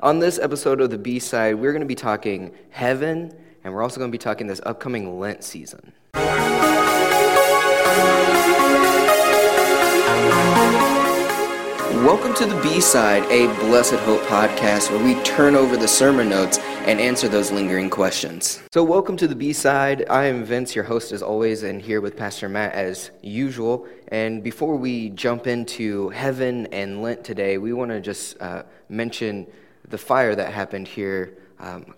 On this episode of the B side, we're going to be talking heaven, and we're also going to be talking this upcoming Lent season. Welcome to the B side, a Blessed Hope podcast where we turn over the sermon notes and answer those lingering questions. So, welcome to the B side. I am Vince, your host as always, and here with Pastor Matt as usual. And before we jump into heaven and Lent today, we want to just uh, mention the fire that happened here um,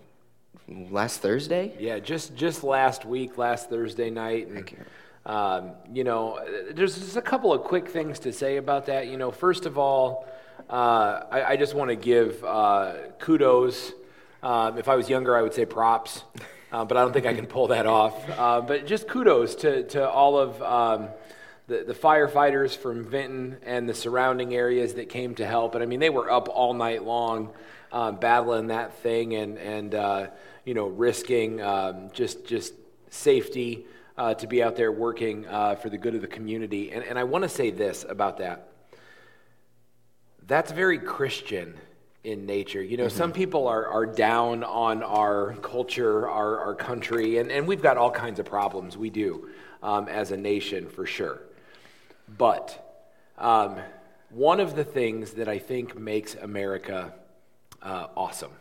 last Thursday. Yeah, just just last week, last Thursday night. And, Thank you. Um, you know, there's just a couple of quick things to say about that. You know, first of all, uh, I, I, just want to give uh, kudos. Um, if I was younger, I would say props, uh, but I don't think I can pull that off. Uh, but just kudos to, to all of um, the, the firefighters from Vinton and the surrounding areas that came to help. And I mean, they were up all night long um, battling that thing and, and uh, you know, risking um, just, just safety uh, to be out there working uh, for the good of the community. And, and I want to say this about that. That's very Christian in nature. You know, mm-hmm. some people are, are down on our culture, our, our country, and, and we've got all kinds of problems. We do um, as a nation, for sure. But um, one of the things that I think makes America uh, awesome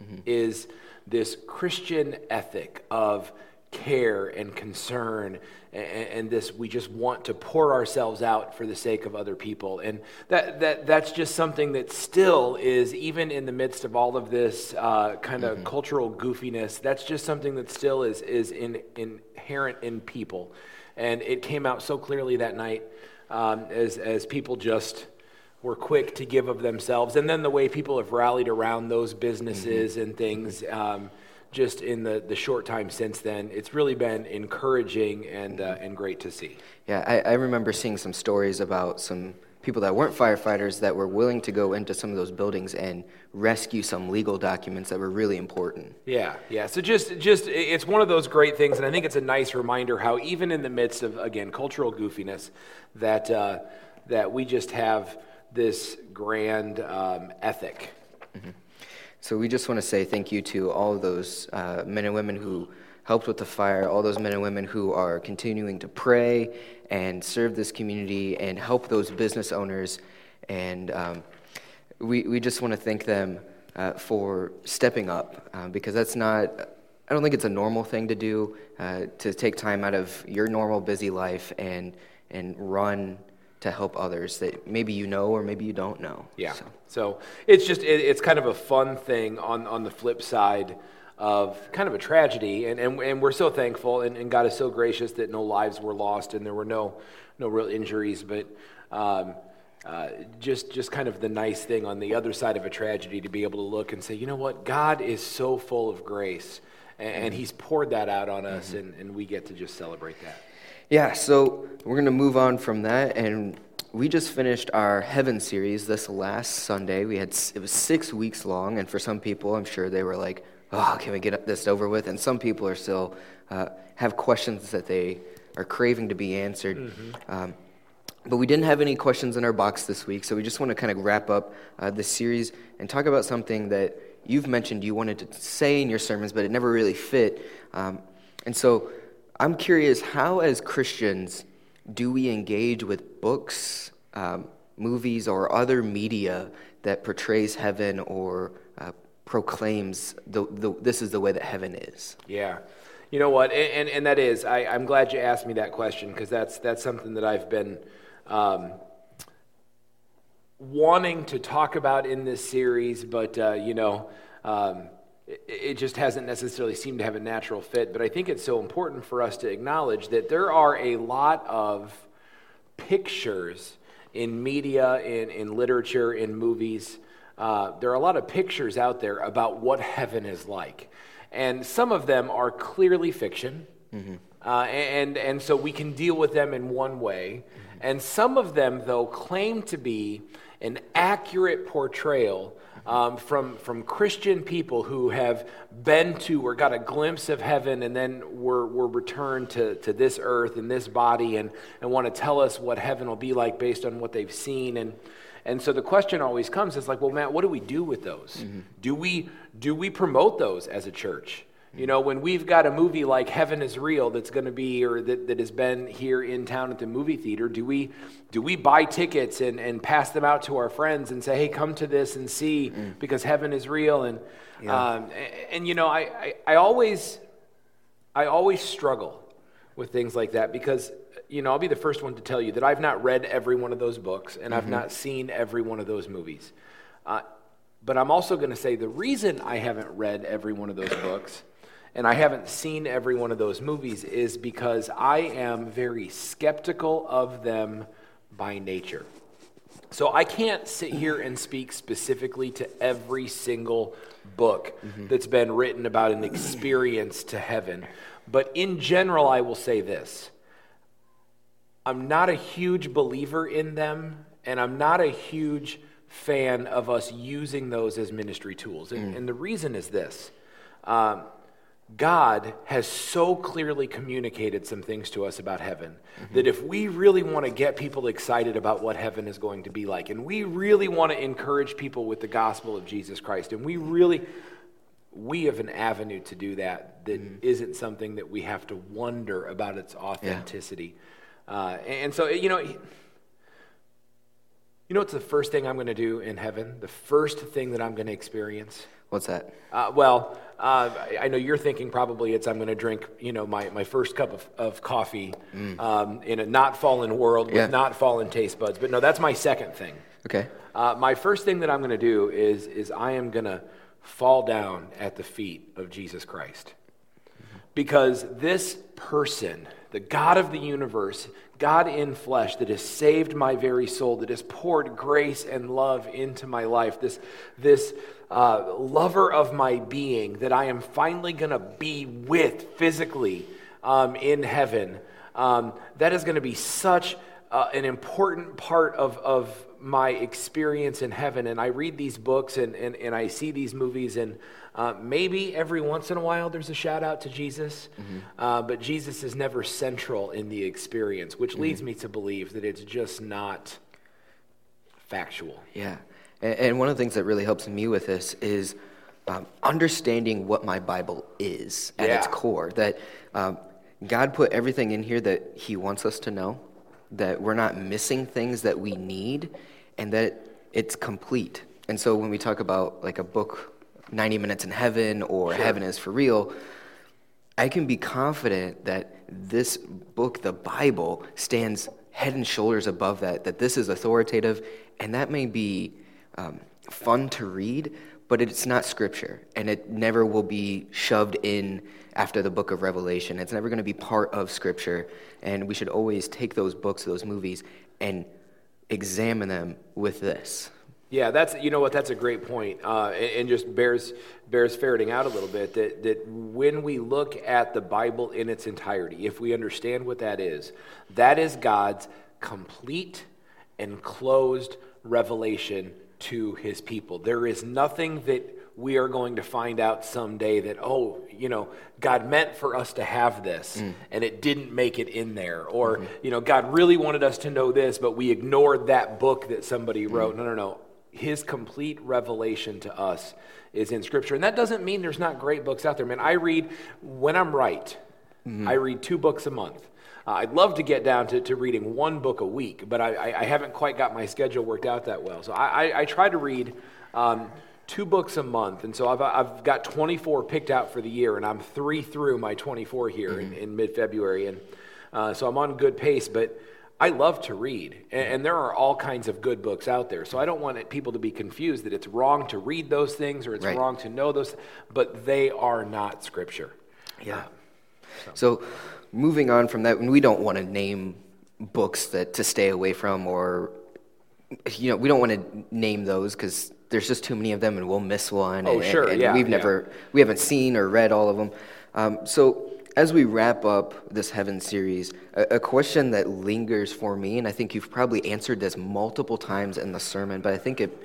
mm-hmm. is this Christian ethic of care and concern and, and, this we just want to pour ourselves out for the sake of other people and that, that that's just something that still is even in the midst of all of this uh, kind of mm-hmm. cultural goofiness that's just something that still is is in, inherent in people and it came out so clearly that night um, as as people just were quick to give of themselves and then the way people have rallied around those businesses mm-hmm. and things um, just in the, the short time since then, it's really been encouraging and, uh, and great to see. Yeah, I, I remember seeing some stories about some people that weren't firefighters that were willing to go into some of those buildings and rescue some legal documents that were really important. Yeah, yeah. So just just it's one of those great things, and I think it's a nice reminder how even in the midst of again cultural goofiness, that uh, that we just have this grand um, ethic. Mm-hmm. So we just want to say thank you to all those uh, men and women who helped with the fire, all those men and women who are continuing to pray and serve this community and help those business owners. And um, we, we just want to thank them uh, for stepping up uh, because that's not, I don't think it's a normal thing to do uh, to take time out of your normal busy life and, and run to help others that maybe you know or maybe you don't know. Yeah. So, so it's just it, it's kind of a fun thing on on the flip side of kind of a tragedy, and and, and we're so thankful, and, and God is so gracious that no lives were lost and there were no no real injuries, but. Um, uh, just just kind of the nice thing on the other side of a tragedy to be able to look and say, you know what, God is so full of grace, and, and He's poured that out on us, mm-hmm. and, and we get to just celebrate that. Yeah, so we're going to move on from that. And we just finished our Heaven series this last Sunday. We had It was six weeks long. And for some people, I'm sure they were like, oh, can we get this over with? And some people are still uh, have questions that they are craving to be answered. Mm-hmm. Um, but we didn't have any questions in our box this week, so we just want to kind of wrap up uh, the series and talk about something that you've mentioned you wanted to say in your sermons, but it never really fit. Um, and so I'm curious how, as Christians, do we engage with books, um, movies, or other media that portrays heaven or uh, proclaims the, the, this is the way that heaven is? Yeah. You know what? And, and, and that is, I, am glad you asked me that question because that's, that's something that I've been um, wanting to talk about in this series, but, uh, you know, um, it just hasn't necessarily seemed to have a natural fit. But I think it's so important for us to acknowledge that there are a lot of pictures in media, in, in literature, in movies. Uh, there are a lot of pictures out there about what heaven is like. And some of them are clearly fiction. Mm-hmm. Uh, and, and so we can deal with them in one way. Mm-hmm. And some of them, though, claim to be an accurate portrayal um, from, from Christian people who have been to or got a glimpse of heaven and then were, were returned to, to this earth and this body and, and want to tell us what heaven will be like based on what they've seen. And, And so the question always comes is like, well, Matt, what do we do with those? Do we do we promote those as a church? You know, when we've got a movie like Heaven is Real that's going to be or that, that has been here in town at the movie theater, do we do we buy tickets and, and pass them out to our friends and say, hey, come to this and see because heaven is real? And um, and, and, you know, I, I, I always I always struggle with things like that because you know I'll be the first one to tell you that I've not read every one of those books and I've not seen every one of those movies. Uh, but I'm also going to say the reason I haven't read every one of those books and I haven't seen every one of those movies is because I am very skeptical of them by nature. So I can't sit here and speak specifically to every single book that's been written about an experience to heaven. But in general, I will say this I'm not a huge believer in them, and I'm not a huge fan of us using those as ministry tools. And, and the reason is this. Um, God has so clearly communicated some things to us about heaven that if we really want to get people excited about what heaven is going to be like, and we really want to encourage people with the gospel of Jesus Christ, and we really, we have an avenue to do that that not something that we have to wonder about its authenticity. Uh, and so, you know, you know what's the first thing I'm going to do in heaven? The first thing that I'm going to experience? What's that? Uh, well, uh, I know you're thinking probably it's I'm going to drink, you know, my, my first cup of, of coffee um, in a not fallen world Yeah. with not fallen taste buds. But no, that's my second thing. Okay. Uh, my first thing that I'm going to do is, is I am going to fall down at the feet of Jesus Christ. Because this person, the God of the universe, God in flesh, that has saved my very soul, that has poured grace and love into my life, this, this uh, lover of my being that I am finally going to be with physically um, in heaven, um, that is going to be such uh, an important part of, of my experience in heaven. And I read these books and, and, and I see these movies, and uh, maybe every once in a while there's a shout out to Jesus, uh, but Jesus is never central in the experience, which leads me to believe that it's just not factual. Yeah. And, and one of the things that really helps me with this is um, understanding what my Bible is at its core. That um, God put everything in here that He wants us to know, that we're not missing things that we need, and that it's complete. And so when we talk about like a book, 90 Minutes in Heaven or Heaven is for Real, I can be confident that this book, the Bible, stands head and shoulders above that, that this is authoritative, and that may be um, fun to read, but it's not scripture, and it never will be shoved in after the book of Revelation. It's never going to be part of scripture, and we should always take those books, those movies, and examine them with this. Yeah, that's you know what that's a great point, uh, and, just bears bears ferreting out a little bit that that when we look at the Bible in its entirety, if we understand what that is, that is God's complete and closed revelation to His people. There is nothing that we are going to find out someday that oh you know god meant for us to have this mm. and it didn't make it in there. Or mm-hmm. you know god really wanted us to know this but we ignored that book that somebody mm. wrote. No no no. His complete revelation to us is in scripture. And that doesn't mean there's not great books out there. Man i read when i'm right mm-hmm. i read two books a month uh, I'd love to get down to, to reading one book a week, but I, I, I haven't quite got my schedule worked out that well. So I, I, I try to read um, two books a month. And so I've, I've got 24 picked out for the year, and I'm three through my 24 here in, in mid February. And uh, so I'm on good pace, but I love to read. And, and there are all kinds of good books out there. So I don't want it- people to be confused that it's wrong to read those things or it's Right. wrong to know those, but they are not scripture. Yeah. So, moving on from that, and we don't want to name books that to stay away from, or you know, we don't want to name those because there's just too many of them, and we'll miss one. Oh, and, sure, and yeah, we've yeah. never, we haven't seen or read all of them. Um, so, as we wrap up this Heaven series, a, a question that lingers for me, and I think you've probably answered this multiple times in the sermon, but I think it,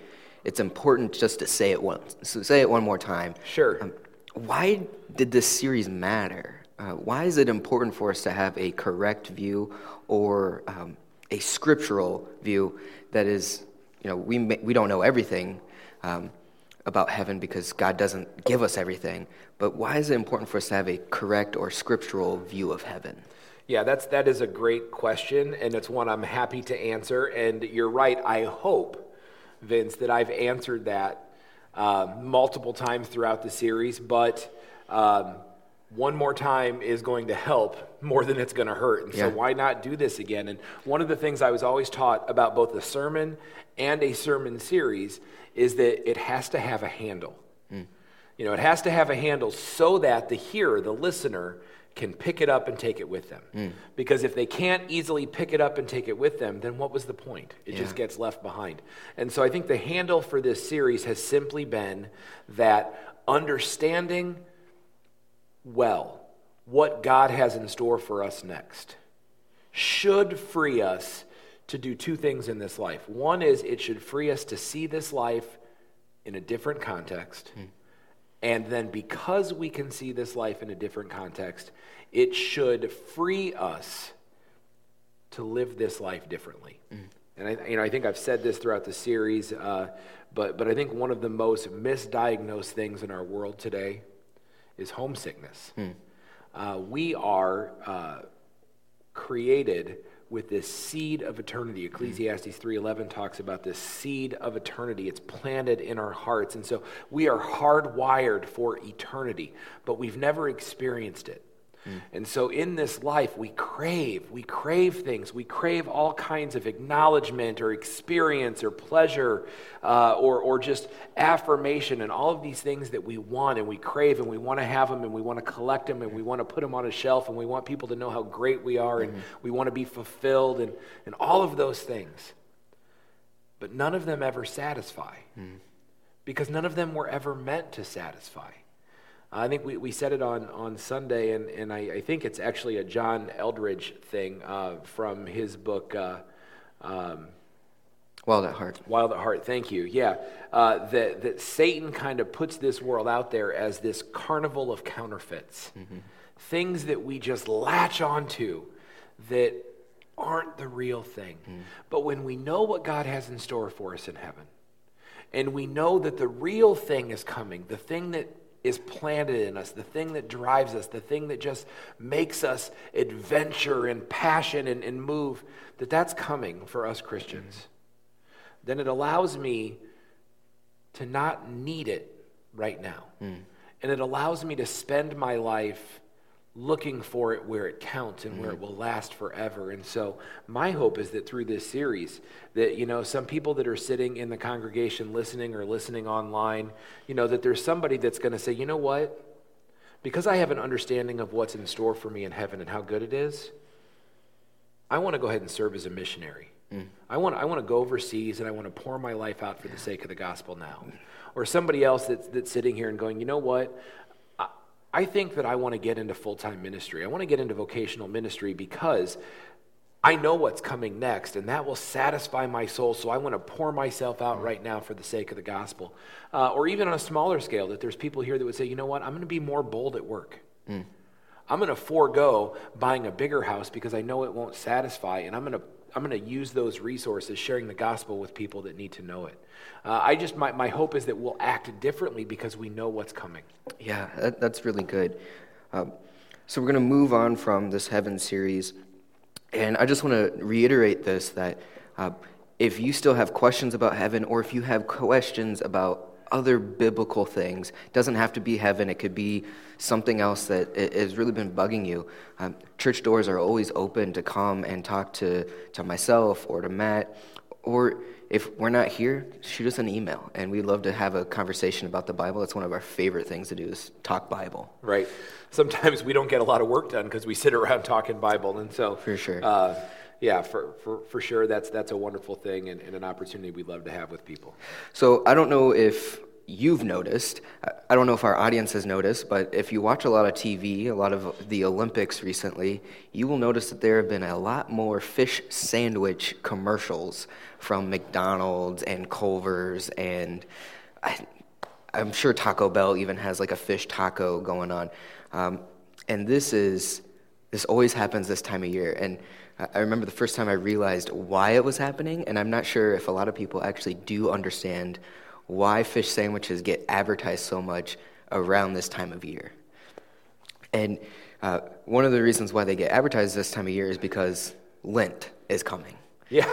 it's important just to say it once. So say it one more time. Sure. Um, why did this series matter? Uh, why is it important for us to have a correct view or um, a scriptural view that is you know, we, may, we don't know everything um, about heaven because God doesn't give us everything. But why is it important for us to have a correct or scriptural view of heaven? Yeah, that's that is a great question, and it's one I'm happy to answer. And you're right. I hope, Vince, that I've answered that uh, multiple times throughout the series. But um, one more time is going to help more than it's going to hurt. And so, why not do this again? And one of the things I was always taught about both a sermon and a sermon series is that it has to have a handle. Mm. You know, it has to have a handle so that the hearer, the listener, can pick it up and take it with them. Mm. Because if they can't easily pick it up and take it with them, then what was the point? It just gets left behind. And so I think the handle for this series has simply been that understanding well what God has in store for us next should free us to do two things in this life. One is it should free us to see this life in a different context. And then because we can see this life in a different context, it should free us to live this life differently. And I, you know, I think I've said this throughout the series, uh, but, but I think one of the most misdiagnosed things in our world today is homesickness. Uh, we are uh, created with this seed of eternity. Ecclesiastes 3:11 talks about this seed of eternity. It's planted in our hearts. And so we are hardwired for eternity, but we've never experienced it. Mm. And so in this life, we crave, we crave things. We crave all kinds of acknowledgement or experience or pleasure uh, or, or just affirmation and all of these things that we want and we crave and we want to have them and we want to collect them and we want to put them on a shelf and we want people to know how great we are and mm-hmm. we want to be fulfilled and, and all of those things. But none of them ever satisfy mm. because none of them were ever meant to satisfy. I think we, we said it on, on Sunday, and, and I, I think it's actually a John Eldredge thing uh, from his book, uh, um, Wild at heart. Wild at Heart. Thank you. Yeah. Uh, that, that Satan kind of puts this world out there as this carnival of counterfeits, things that we just latch onto that aren't the real thing. But when we know what God has in store for us in heaven, and we know that the real thing is coming, the thing that is planted in us, the thing that drives us, the thing that just makes us adventure and passion and, and move, that that's coming for us Christians, then it allows me to not need it right now. Hmm. And it allows me to spend my life looking for it where it counts and where it mm. will last forever. And so my hope is that through this series that you know some people that are sitting in the congregation listening or listening online, you know that there's somebody that's going to say, "You know what? Because I have an understanding of what's in store for me in heaven and how good it is, I want to go ahead and serve as a missionary. Mm. I want, I want to go overseas and I want to pour my life out for the sake of the gospel now. Or somebody else that's, that's sitting here and going, you know what? I, think that I want to get into full time ministry. I want to get into vocational ministry because I know what's coming next, and that will satisfy my soul. So I want to pour myself out right now for the sake of the gospel. Uh, or even on a smaller scale, that there's people here that would say, you know what? I'm going to be more bold at work. I'm going to forego buying a bigger house because I know it won't satisfy, and I'm going to I'm going to use those resources, sharing the gospel with people that need to know it. Uh, I just my, my hope is that we'll act differently because we know what's coming. Yeah, that, that's really good. Um, so we're going to move on from this heaven series, and I just want to reiterate this that uh, if you still have questions about heaven, or if you have questions about other biblical things, it doesn't have to be heaven. It could be something else that has really been bugging you. Um, church doors are always open to come and talk to to myself or to Matt, or if we're not here, shoot us an email, and we'd love to have a conversation about the Bible. It's one of our favorite things to do is talk Bible. Right. Sometimes we don't get a lot of work done because we sit around talking Bible, and so For sure. Uh, yeah, for, for, for sure, that's that's a wonderful thing and, and an opportunity we'd love to have with people. So I don't know if you've noticed, I- don't know if our audience has noticed, but if you watch a lot of TV, a lot of the Olympics recently, you will notice that there have been a lot more fish sandwich commercials from McDonald's and Culver's, and I, I'm sure Taco Bell even has like a fish taco going on. Um, and this is this always happens this time of year. And I remember the first time I realized why it was happening, and I'm not sure if a lot of people actually do understand why fish sandwiches get advertised so much around this time of year. And uh, one of the reasons why they get advertised this time of year is because Lent is coming. Yeah.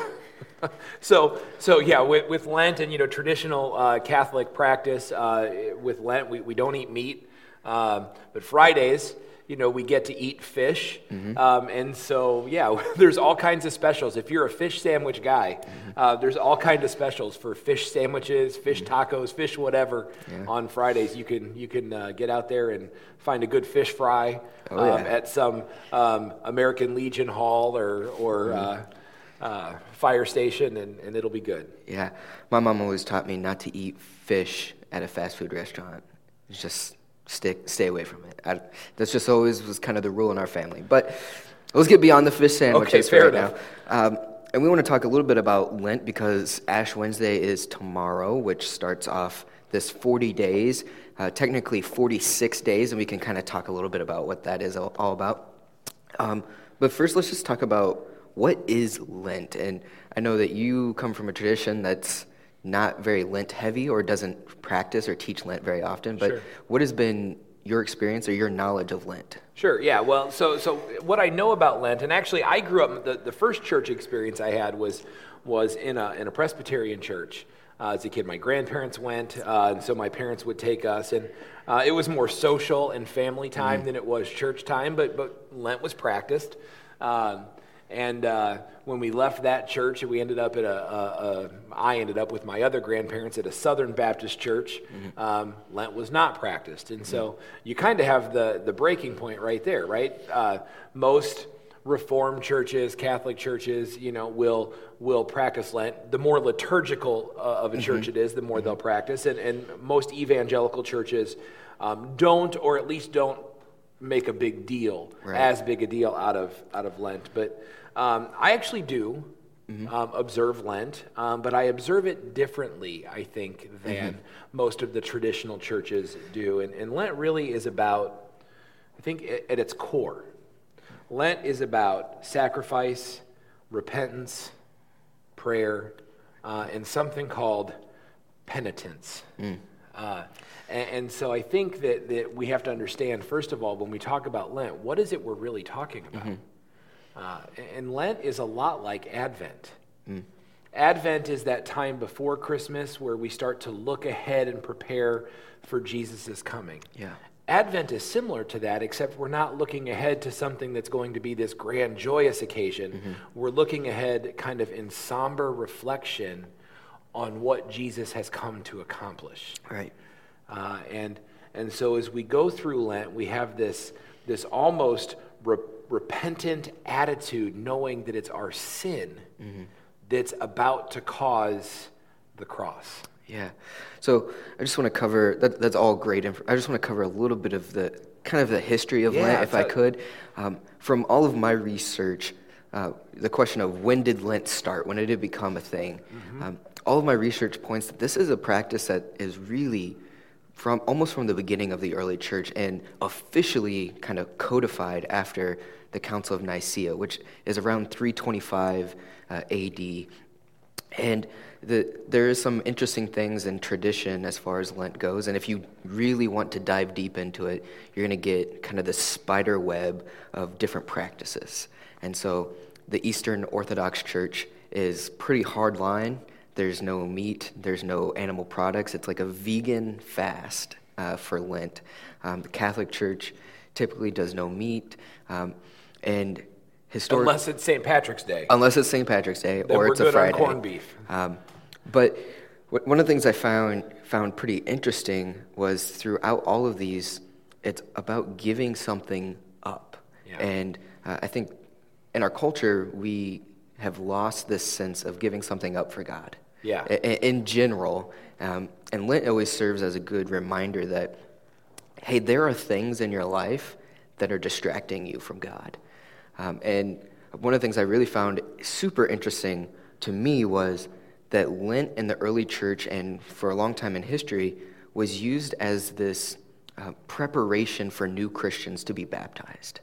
so, so yeah, with, with Lent and you know traditional uh, Catholic practice, uh, with Lent we, we don't eat meat, um, but Fridays you know, we get to eat fish. Mm-hmm. Um, and so, yeah, there's all kinds of specials. If you're a fish sandwich guy, mm-hmm. uh, there's all kinds of specials for fish sandwiches, fish mm-hmm. tacos, fish whatever yeah. on Fridays. You can, you can uh, get out there and find a good fish fry oh, um, yeah. at some um, American Legion Hall or, or mm-hmm. uh, uh, fire station, and, and it'll be good. Yeah. My mom always taught me not to eat fish at a fast food restaurant. It's just stick, stay away from it. I, that's just always was kind of the rule in our family. But let's get beyond the fish sandwiches okay, right enough. now. Um, and we want to talk a little bit about Lent because Ash Wednesday is tomorrow, which starts off this 40 days, uh, technically 46 days, and we can kind of talk a little bit about what that is all, all about. Um, but first, let's just talk about what is Lent. And I know that you come from a tradition that's not very Lent heavy or doesn't practice or teach Lent very often. But sure. what has been your experience or your knowledge of Lent? Sure, yeah. Well, so, so what I know about Lent, and actually I grew up, the, the first church experience I had was, was in, a, in a Presbyterian church. Uh, as a kid, my grandparents went, uh, and so my parents would take us. And uh, it was more social and family time mm-hmm. than it was church time, but, but Lent was practiced. Um, and uh, when we left that church, we ended up at a, a, a, I ended up with my other grandparents at a Southern Baptist church. Mm-hmm. Um, Lent was not practiced, and so mm-hmm. you kind of have the the breaking point right there, right? Uh, most Reformed churches, Catholic churches, you know, will will practice Lent. The more liturgical uh, of a mm-hmm. church it is, the more mm-hmm. they'll practice, and, and most evangelical churches um, don't, or at least don't make a big deal, right. as big a deal out of out of Lent, but um, I actually do mm-hmm. um, observe Lent, um, but I observe it differently, I think, than mm-hmm. most of the traditional churches do. And, and, Lent really is about, I think, at, its core, Lent is about sacrifice, repentance, prayer, uh, and something called penitence. Mm. Uh, and, and, so I think that, that we have to understand, first of all, when we talk about Lent, what is it we're really talking about? Mm-hmm. Uh, and Lent is a lot like Advent. Mm. Advent is that time before Christmas where we start to look ahead and prepare for Jesus' coming. Yeah. Advent is similar to that, except we're not looking ahead to something that's going to be this grand, joyous occasion. Mm-hmm. We're looking ahead kind of in somber reflection on what Jesus has come to accomplish. Right. Uh, and, and so as we go through Lent, we have this, this almost repentant attitude, knowing that it's our sin mm-hmm. that's about to cause the cross. Yeah. So I just want to cover that, that's all great. Inf- I just want to cover a little bit of the kind of the history of yeah, Lent, if I could. Um, from all of my research, uh, the question of when did Lent start? When did it become a thing? Mm-hmm. Um, all of my research points that this is a practice that is really from almost from the beginning of the early church and officially kind of codified after the Council of Nicaea, which is around 325 uh, AD. And the, there is some interesting things in tradition as far as Lent goes. And if you really want to dive deep into it, you're going to get kind of the spider web of different practices. And so the Eastern Orthodox Church is pretty hard line. There's no meat, there's no animal products. It's like a vegan fast uh, for Lent. Um, the Catholic Church typically does no meat. Um, and historic, unless it's St. Patrick's Day. Unless it's St. Patrick's Day then or it's a Friday. corned beef. Um, but one of the things I found found pretty interesting was throughout all of these, it's about giving something up. Yeah. And uh, I think in our culture we have lost this sense of giving something up for God. Yeah. In, in general, um, and Lent always serves as a good reminder that, hey, there are things in your life that are distracting you from God. Um, and one of the things I really found super interesting to me was that Lent in the early church and for a long time in history was used as this uh, preparation for new Christians to be baptized.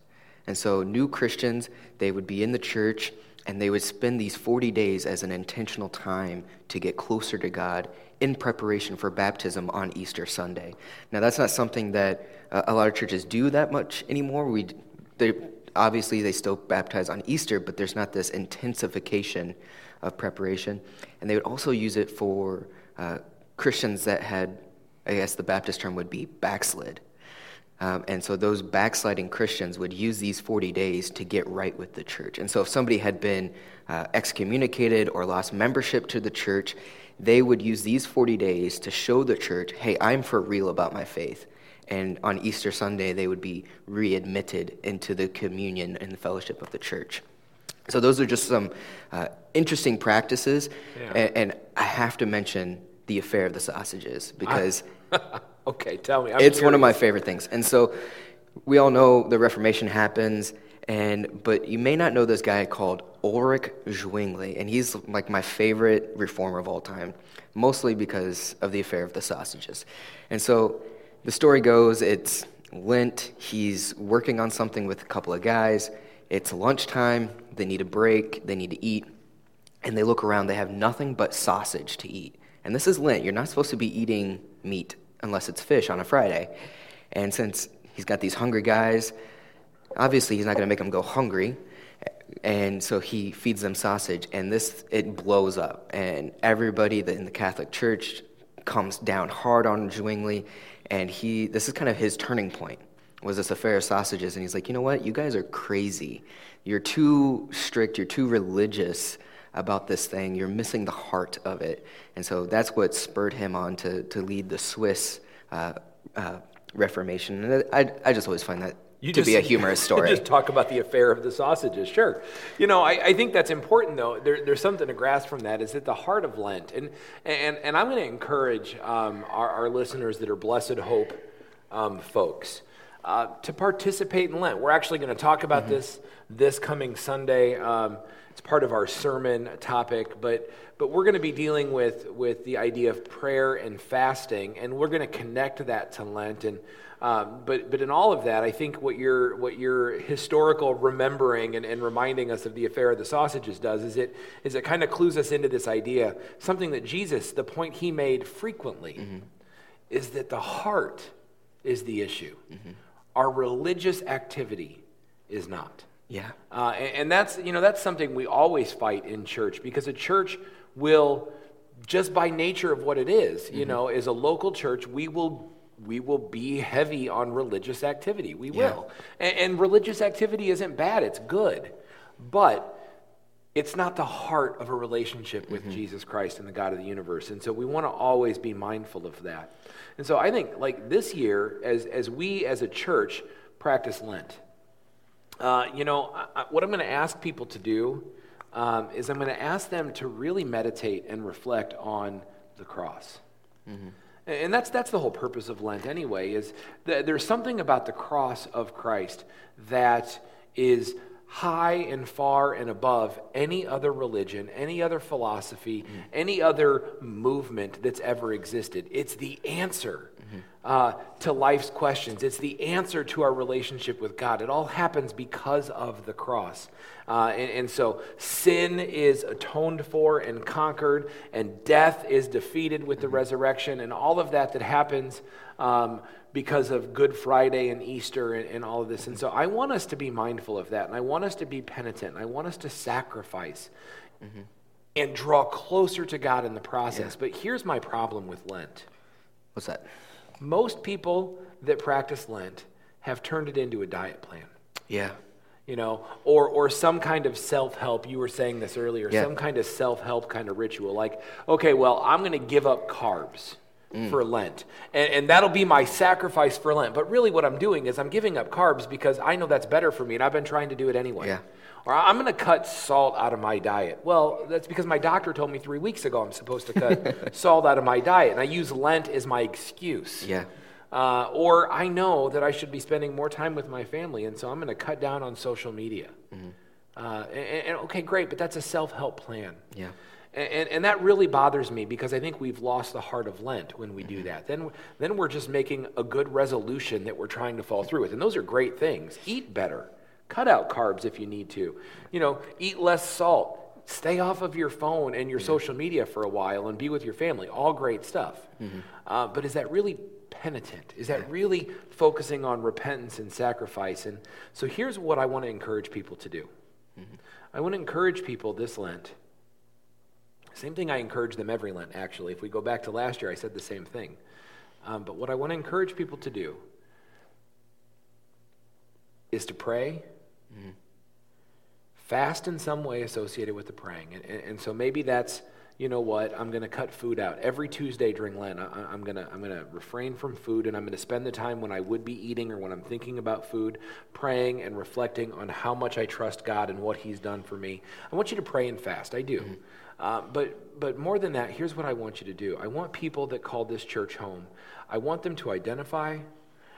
And so, new Christians, they would be in the church and they would spend these 40 days as an intentional time to get closer to God in preparation for baptism on Easter Sunday. Now, that's not something that uh, a lot of churches do that much anymore. We, they, obviously, they still baptize on Easter, but there's not this intensification of preparation. And they would also use it for uh, Christians that had, I guess the Baptist term would be backslid. Um, and so those backsliding Christians would use these 40 days to get right with the church. And so if somebody had been uh, excommunicated or lost membership to the church, they would use these 40 days to show the church, hey, I'm for real about my faith. And on Easter Sunday, they would be readmitted into the communion and the fellowship of the church. So those are just some uh, interesting practices. Yeah. And, and, I have to mention the affair of the sausages because. I- Okay, tell me. I'm it's curious. one of my favorite things. And so we all know the Reformation happens, and but you may not know this guy called Ulrich Zwingli, and he's like my favorite reformer of all time, mostly because of the affair of the sausages. And so the story goes, it's Lent. He's working on something with a couple of guys. It's lunchtime. They need a break. They need to eat. And they look around. They have nothing but sausage to eat. And this is Lent. You're not supposed to be eating meat unless it's fish on a Friday. And since he's got these hungry guys, obviously he's not going to make them go hungry. And so he feeds them sausage, and this it blows up. And everybody in the Catholic Church comes down hard on Zwingli, and he this is kind of his turning point. Was this affair of sausages? And he's like, you know what? You guys are crazy. You're too strict. You're too religious about this thing. You're missing the heart of it. And so that's what spurred him on to, to lead the Swiss uh, uh, Reformation. And I, I just always find that you to just, be a humorous story. just talk about the affair of the sausages, sure. You know, I, I think that's important, though. There, there's something to grasp from that. Is at the heart of Lent, and and and I'm going to encourage um, our, our, listeners that are Blessed Hope um, folks uh, to participate in Lent. We're actually going to talk about mm-hmm. this this coming Sunday. Um, it's part of our sermon topic, but, but we're going to be dealing with, with the idea of prayer and fasting, and we're going to connect that to Lent. And, um, but, but in all of that, I think what your, what your historical remembering and, and reminding us of the affair of the sausages does is it, is it kind of clues us into this idea, something that Jesus, the point he made frequently, mm-hmm. is that the heart is the issue. Mm-hmm. Our religious activity is not. Yeah. Uh, and, and, that's, you know, that's something we always fight in church because a church will, just by nature of what it is, you mm-hmm. know, as a local church, we will we will be heavy on religious activity. We yeah. will. And, and, religious activity isn't bad, it's good. But it's not the heart of a relationship with mm-hmm. Jesus Christ and the God of the universe. And so we want to always be mindful of that. And so I think, like this year, as, as we as a church practice Lent, uh, you know, I, what I'm going to ask people to do um, is I'm going to ask them to really meditate and reflect on the cross. Mm-hmm. And that's, that's the whole purpose of Lent, anyway, is that there's something about the cross of Christ that is high and far and above any other religion, any other philosophy, mm-hmm. any other movement that's ever existed. It's the answer mm-hmm. uh, to life's questions, it's the answer to our relationship with God. It all happens because of the cross. Uh, and, and so sin is atoned for and conquered, and death is defeated with the mm-hmm. resurrection, and all of that that happens. Um, because of Good Friday and Easter and, and, all of this. And so I want us to be mindful of that, and I want us to be penitent, and I want us to sacrifice mm-hmm. and draw closer to God in the process. Yeah. But here's my problem with Lent. What's that? Most people that practice Lent have turned it into a diet plan. Yeah. You know, or, or some kind of self help. You were saying this earlier, yeah. some kind of self help kind of ritual. Like, okay, well, I'm going to give up carbs mm. for Lent. And, and that'll be my sacrifice for Lent. But really, what I'm doing is I'm giving up carbs because I know that's better for me, and I've been trying to do it anyway. Yeah. Or I'm going to cut salt out of my diet. Well, that's because my doctor told me three weeks ago I'm supposed to cut salt out of my diet, and I use Lent as my excuse. Yeah. Uh, or I know that I should be spending more time with my family, and so I'm going to cut down on social media. Mm-hmm. Uh, and, and, okay, great, but that's a self help plan. Yeah. And, and, that really bothers me because I think we've lost the heart of Lent when we do mm-hmm. that. Then, then we're just making a good resolution that we're trying to fall through with. And those are great things. Eat better, Cut out carbs if you need to. You know, eat less salt. Stay off of your phone and your social media for a while and be with your family. All great stuff. Uh, but is that really penitent? Is that really focusing on repentance and sacrifice? And so here's what I want to encourage people to do I want to encourage people this Lent. Same thing I encourage them every Lent, actually. If we go back to last year, I said the same thing. Um, but what I want to encourage people to do is to pray, fast in some way associated with the praying. And, and, and so maybe that's, you know what, I'm going to cut food out. Every Tuesday during Lent, I, I'm going to I'm going to refrain from food and I'm going to spend the time when I would be eating or when I'm thinking about food, praying and reflecting on how much I trust God and what He's done for me. I want you to pray and fast. I do. Uh, but, but more than that, here's what I want you to do. I want people that call this church home, I want them to identify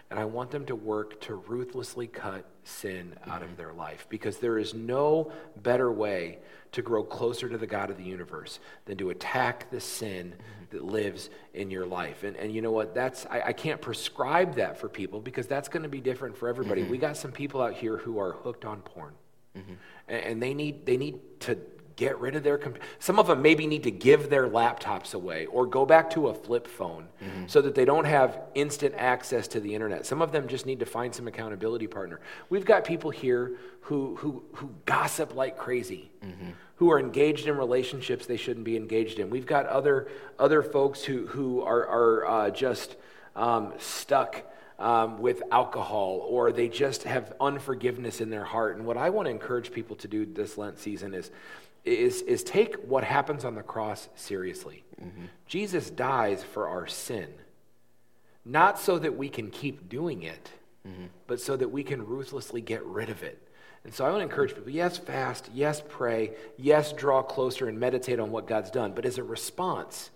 and I want them to work to ruthlessly cut sin out of their life because there is no better way to grow closer to the God of the universe than to attack the sin that lives in your life. And, and you know what? That's I, I can't prescribe that for people because that's going to be different for everybody. We got some people out here who are hooked on porn, mm-hmm. and, and they need they need to get rid of their comp- some of them maybe need to give their laptops away or go back to a flip phone so that they don't have instant access to the internet. Some of them just need to find some accountability partner. We've got people here who who who gossip like crazy who are engaged in relationships they shouldn't be engaged in. We've got other other folks who who are are uh, just um, stuck um, with alcohol or they just have unforgiveness in their heart. And what I want to encourage people to do this Lent season is, is, is take what happens on the cross seriously. Jesus dies for our sin, not so that we can keep doing it, but so that we can ruthlessly get rid of it. And so I want to encourage people yes, fast, yes, pray, yes, draw closer and meditate on what God's done. But as a response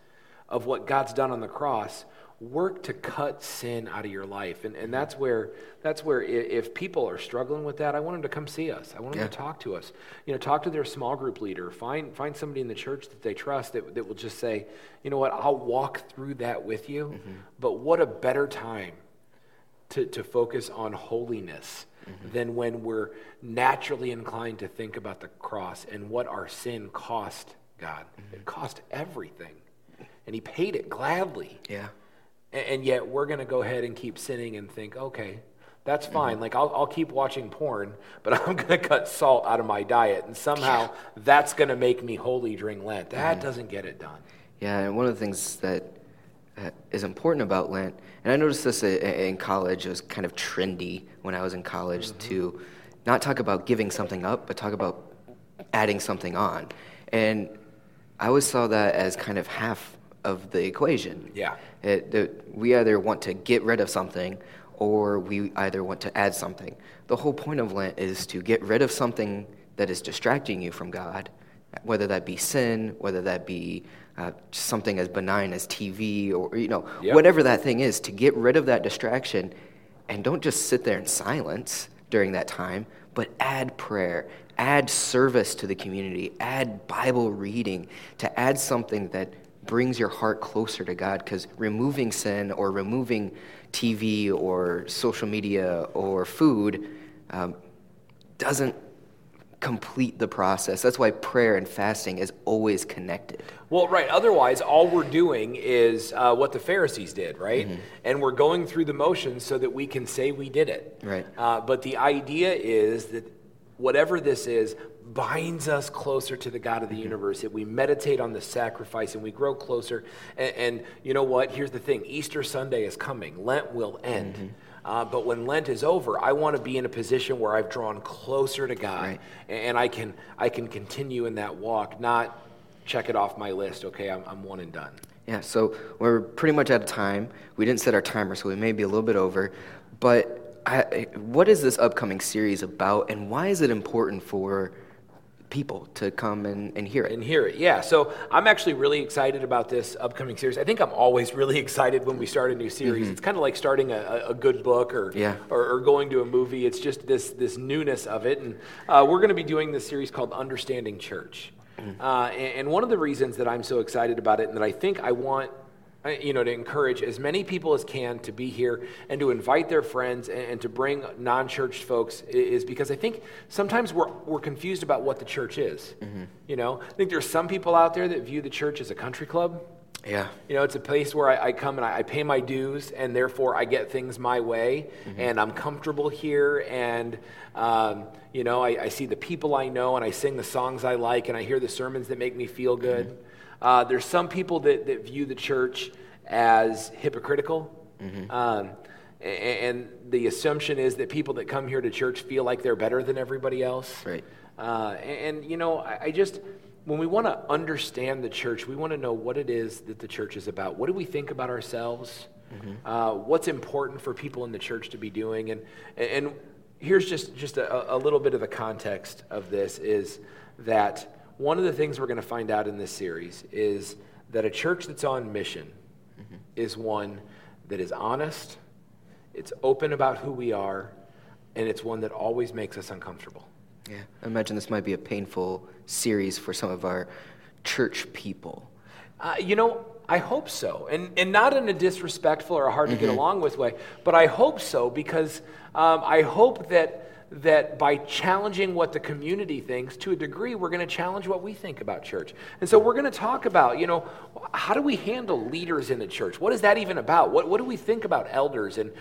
of what God's done on the cross, work to cut sin out of your life and, and that's where that's where if people are struggling with that i want them to come see us i want them Yeah. to talk to us you know talk to their small group leader find find somebody in the church that they trust that, that will just say you know what i'll walk through that with you mm-hmm. but what a better time to, to focus on holiness mm-hmm. than when we're naturally inclined to think about the cross and what our sin cost God. It mm-hmm. cost everything. And He paid it gladly. Yeah. A- And, yet we're going to go ahead and keep sinning and think, okay, that's mm-hmm. fine. Like, I'll, I'll keep watching porn, but I'm going to cut salt out of my diet. And somehow that's going to make me holy during Lent. That mm-hmm. doesn't get it done. Yeah, and one of the things that uh, is important about Lent, and I noticed this in college, it was kind of trendy when I was in college mm-hmm. to not talk about giving something up, but talk about adding something on. And I always saw that as kind of half of the equation. Yeah. It, that we either want to get rid of something or we either want to add something. The whole point of Lent is to get rid of something that is distracting you from God, whether that be sin, whether that be uh, something as benign as TV or, you know, Yep. whatever that thing is, to get rid of that distraction and don't just sit there in silence during that time, but add prayer, add service to the community, add Bible reading, to add something that brings your heart closer to God. Because removing sin or removing TV or social media or food um, doesn't complete the process. That's why prayer and fasting is always connected. Well, right. Otherwise, all we're doing is uh, what the Pharisees did, right? Mm-hmm. And we're going through the motions so that we can say we did it. Right. Uh, but the idea is that whatever this is binds us closer to the God of Mm-hmm. the universe. That we meditate on the sacrifice and we grow closer. And, and you know what? Here's the thing Easter Sunday is coming, Lent will end. Mm-hmm. Uh, but when Lent is over, I want to be in a position where I've drawn closer to God, Right. and I can I can continue in that walk, not check it off my list. Okay, I'm, I'm one and done. Yeah, so we're pretty much out of time. We didn't set our timer, so we may be a little bit over. But I, what is this upcoming series about, and why is it important for people to come and, and hear it? and hear it. Yeah, so I'm actually really excited about this upcoming series. I think I'm always really excited when we start a new series. It's kind of like starting a, a- good book or, Yeah. or or going to a movie. It's just this this newness of it, and uh, we're going to be doing this series called Understanding Church. Uh, and, and one of the reasons that I'm so excited about it, and that I think I want you know, to encourage as many people as can to be here and to invite their friends and, and to bring non-church folks is because I think sometimes we're, we're confused about what the church is. Mm-hmm. You know, I think there's some people out there that view the church as a country club. Yeah. You know, it's a place where I, I come and I, I, pay my dues, and therefore I get things my way, mm-hmm. and I'm comfortable here, and, um, you know, I, I, see the people I know, and I sing the songs I like, and I hear the sermons that make me feel good. Mm-hmm. Uh, there's some people that, that view the church as hypocritical. Mm-hmm. Um, and the assumption is that people that come here to church feel like they're better than everybody else. Right. Uh, and, you know, I, I just, when we want to understand the church, we want to know what it is that the church is about. What do we think about ourselves? Mm-hmm. Uh, what's important for people in the church to be doing? And, and here's just, just a, a little bit of the context of this is that one of the things we're going to find out in this series is that a church that's on mission mm-hmm. is one that is honest, it's open about who we are, and it's one that always makes us uncomfortable. Yeah, I imagine this might be a painful series for some of our church people. Uh, you know, I hope so. And, and not in a disrespectful or a hard to mm-hmm. get along with way, but I hope so because um, I hope that that by challenging what the community thinks, to a degree, we're going to challenge what we think about church. And so we're going to talk about, you know, how do we handle leaders in the church? What is that even about? What, what do we think about elders? And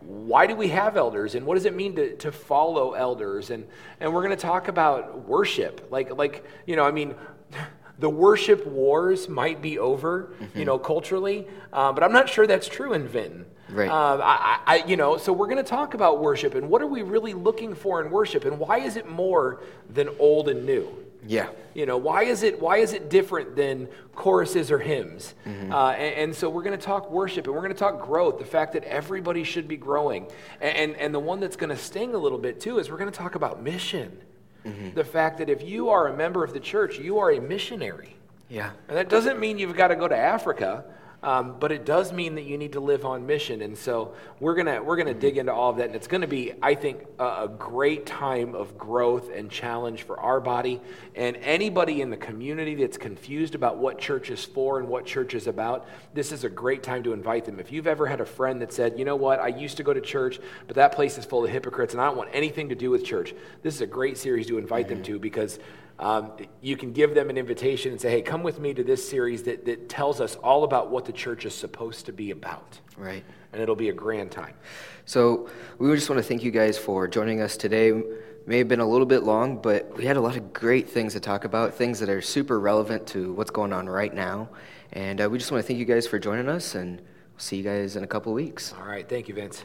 why do we have elders? And what does it mean to, to follow elders? And, and we're going to talk about worship. Like, like, you know, I mean, the worship wars might be over, mm-hmm. you know, culturally, uh, but I'm not sure that's true in Vinton. Right. Uh, I, I, you know, so we're going to talk about worship and what are we really looking for in worship and why is it more than old and new? Yeah. You know, why is it why is it different than choruses or hymns? Mm-hmm. Uh, and, and, so we're going to talk worship and we're going to talk growth, the fact that everybody should be growing. And, and, and the one that's going to sting a little bit too is we're going to talk about mission. Mm-hmm. The fact that if you are a member of the church, you are a missionary. Yeah. And that doesn't mean you've got to go to Africa. Um, but it does mean that you need to live on mission, and so we're gonna we're gonna dig into all of that, and it's gonna be, I think, a, a, great time of growth and challenge for our body and anybody in the community that's confused about what church is for and what church is about. This is a great time to invite them. If you've ever had a friend that said, you know what, I used to go to church, but that place is full of hypocrites, and I don't want anything to do with church. This is a great series to invite mm-hmm. them to because um, you can give them an invitation and say, hey, come with me to this series that, that tells us all about what the church is supposed to be about. Right. And it'll be a grand time. So we just want to thank you guys for joining us today. May have been a little bit long, but we had a lot of great things to talk about, things that are super relevant to what's going on right now. And uh, we just want to thank you guys for joining us, and we'll see you guys in a couple weeks. All right. Thank you, Vince.